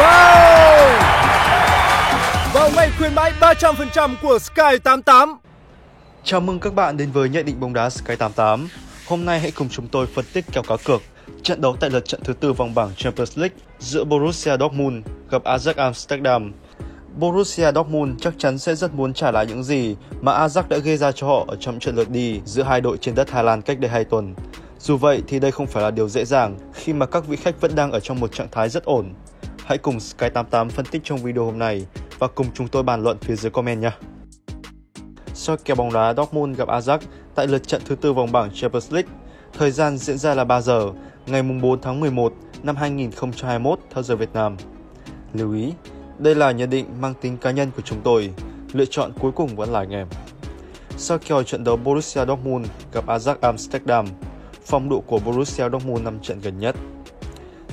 Vâng! Vào Vào ngày khuyến mãi 300% của Sky 88 Chào mừng các bạn đến với nhận định bóng đá Sky 88 Hôm nay hãy cùng chúng tôi phân tích kèo cá cược trận đấu tại lượt trận thứ tư vòng bảng Champions League giữa Borussia Dortmund gặp Ajax Amsterdam. Borussia Dortmund chắc chắn sẽ rất muốn trả lại những gì mà Ajax đã gây ra cho họ ở trong trận lượt đi giữa hai đội trên đất Hà Lan cách đây 2 tuần. Dù vậy thì đây không phải là điều dễ dàng khi mà các vị khách vẫn đang ở trong một trạng thái rất ổn. Hãy cùng Sky88 phân tích trong video hôm nay và cùng chúng tôi bàn luận phía dưới comment nhé. Soi kèo bóng đá Dortmund gặp Ajax tại lượt trận thứ tư vòng bảng Champions League. Thời gian diễn ra là 3 giờ, ngày 4 tháng 11 năm 2021 theo giờ Việt Nam. Lưu ý, đây là nhận định mang tính cá nhân của chúng tôi, lựa chọn cuối cùng vẫn là anh em. Sau kèo trận đấu Borussia Dortmund gặp Ajax Amsterdam, phong độ của Borussia Dortmund năm trận gần nhất.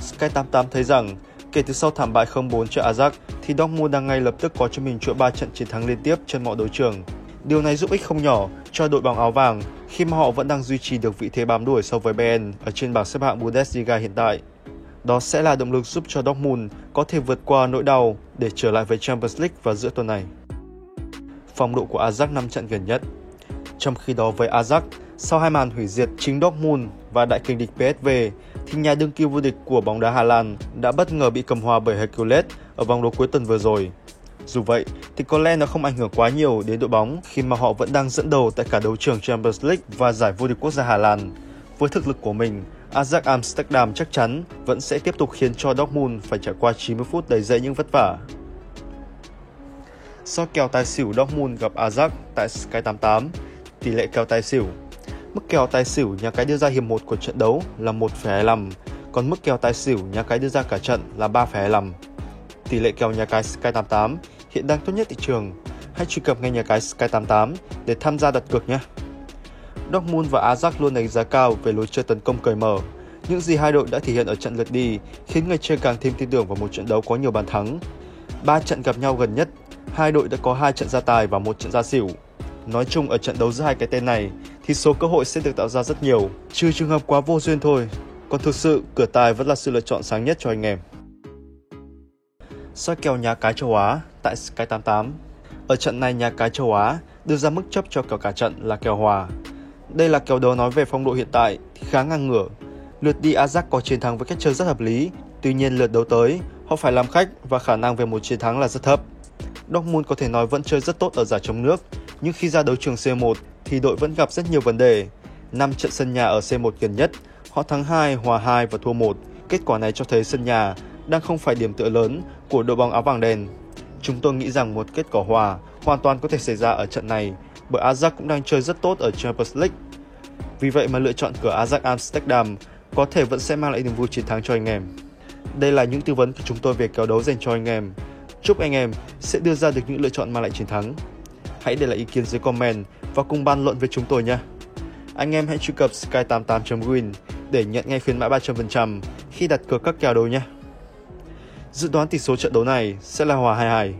Sky88 thấy rằng kể từ sau thảm bại 0-4 trước Ajax thì Dortmund đang ngay lập tức có cho mình chuỗi 3 trận chiến thắng liên tiếp trên mọi đấu trường. Điều này giúp ích không nhỏ cho đội bóng áo vàng khi mà họ vẫn đang duy trì được vị thế bám đuổi so với Bayern ở trên bảng xếp hạng Bundesliga hiện tại. Đó sẽ là động lực giúp cho Dortmund có thể vượt qua nỗi đau để trở lại với Champions League vào giữa tuần này. Phong độ của Ajax 5 trận gần nhất Trong khi đó với Ajax, sau hai màn hủy diệt chính Dortmund và đại kình địch PSV, thì nhà đương kim vô địch của bóng đá Hà Lan đã bất ngờ bị cầm hòa bởi Hercules ở vòng đấu cuối tuần vừa rồi. Dù vậy thì có lẽ nó không ảnh hưởng quá nhiều đến đội bóng khi mà họ vẫn đang dẫn đầu tại cả đấu trường Champions League và giải vô địch quốc gia Hà Lan. Với thực lực của mình, Ajax Amsterdam chắc chắn vẫn sẽ tiếp tục khiến cho Dortmund phải trải qua 90 phút đầy dẫy những vất vả. So kèo tài xỉu Dortmund gặp Ajax tại Sky 88, tỷ lệ kèo tài xỉu Mức kèo tài xỉu nhà cái đưa ra hiệp 1 của trận đấu là 1,25, còn mức kèo tài xỉu nhà cái đưa ra cả trận là 3,25. Tỷ lệ kèo nhà cái Sky88 hiện đang tốt nhất thị trường. Hãy truy cập ngay nhà cái Sky88 để tham gia đặt cược nhé. Dortmund và Ajax luôn đánh giá cao về lối chơi tấn công cởi mở. Những gì hai đội đã thể hiện ở trận lượt đi khiến người chơi càng thêm tin tưởng vào một trận đấu có nhiều bàn thắng. Ba trận gặp nhau gần nhất, hai đội đã có hai trận ra tài và một trận ra xỉu. Nói chung ở trận đấu giữa hai cái tên này thì số cơ hội sẽ được tạo ra rất nhiều, trừ trường hợp quá vô duyên thôi. Còn thực sự, cửa tài vẫn là sự lựa chọn sáng nhất cho anh em. Soi kèo nhà cái châu Á tại Sky 88 Ở trận này nhà cái châu Á đưa ra mức chấp cho kèo cả trận là kèo hòa. Đây là kèo đấu nói về phong độ hiện tại thì khá ngang ngửa. Lượt đi Ajax có chiến thắng với cách chơi rất hợp lý, tuy nhiên lượt đấu tới họ phải làm khách và khả năng về một chiến thắng là rất thấp. Dortmund có thể nói vẫn chơi rất tốt ở giải trong nước, nhưng khi ra đấu trường C1 thì đội vẫn gặp rất nhiều vấn đề. 5 trận sân nhà ở C1 gần nhất, họ thắng 2, hòa 2 và thua 1. Kết quả này cho thấy sân nhà đang không phải điểm tựa lớn của đội bóng áo vàng đen. Chúng tôi nghĩ rằng một kết quả hòa hoàn toàn có thể xảy ra ở trận này bởi Ajax cũng đang chơi rất tốt ở Champions League. Vì vậy mà lựa chọn cửa Ajax Amsterdam có thể vẫn sẽ mang lại niềm vui chiến thắng cho anh em. Đây là những tư vấn của chúng tôi về kèo đấu dành cho anh em. Chúc anh em sẽ đưa ra được những lựa chọn mang lại chiến thắng. Hãy để lại ý kiến dưới comment và cùng bàn luận với chúng tôi nhé. Anh em hãy truy cập sky88.win để nhận ngay khuyến mãi 300% khi đặt cược các kèo đấu nhé. Dự đoán tỷ số trận đấu này sẽ là hòa 22.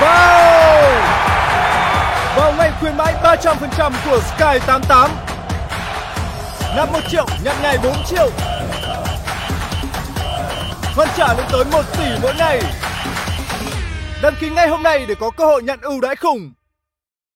Wow! Vào ngay khuyến mãi 300% của Sky 88 Nạp 1 triệu, nhận ngày 4 triệu Hoàn trả lên tới 1 tỷ mỗi ngày Đăng ký ngay hôm nay để có cơ hội nhận ưu đãi khủng.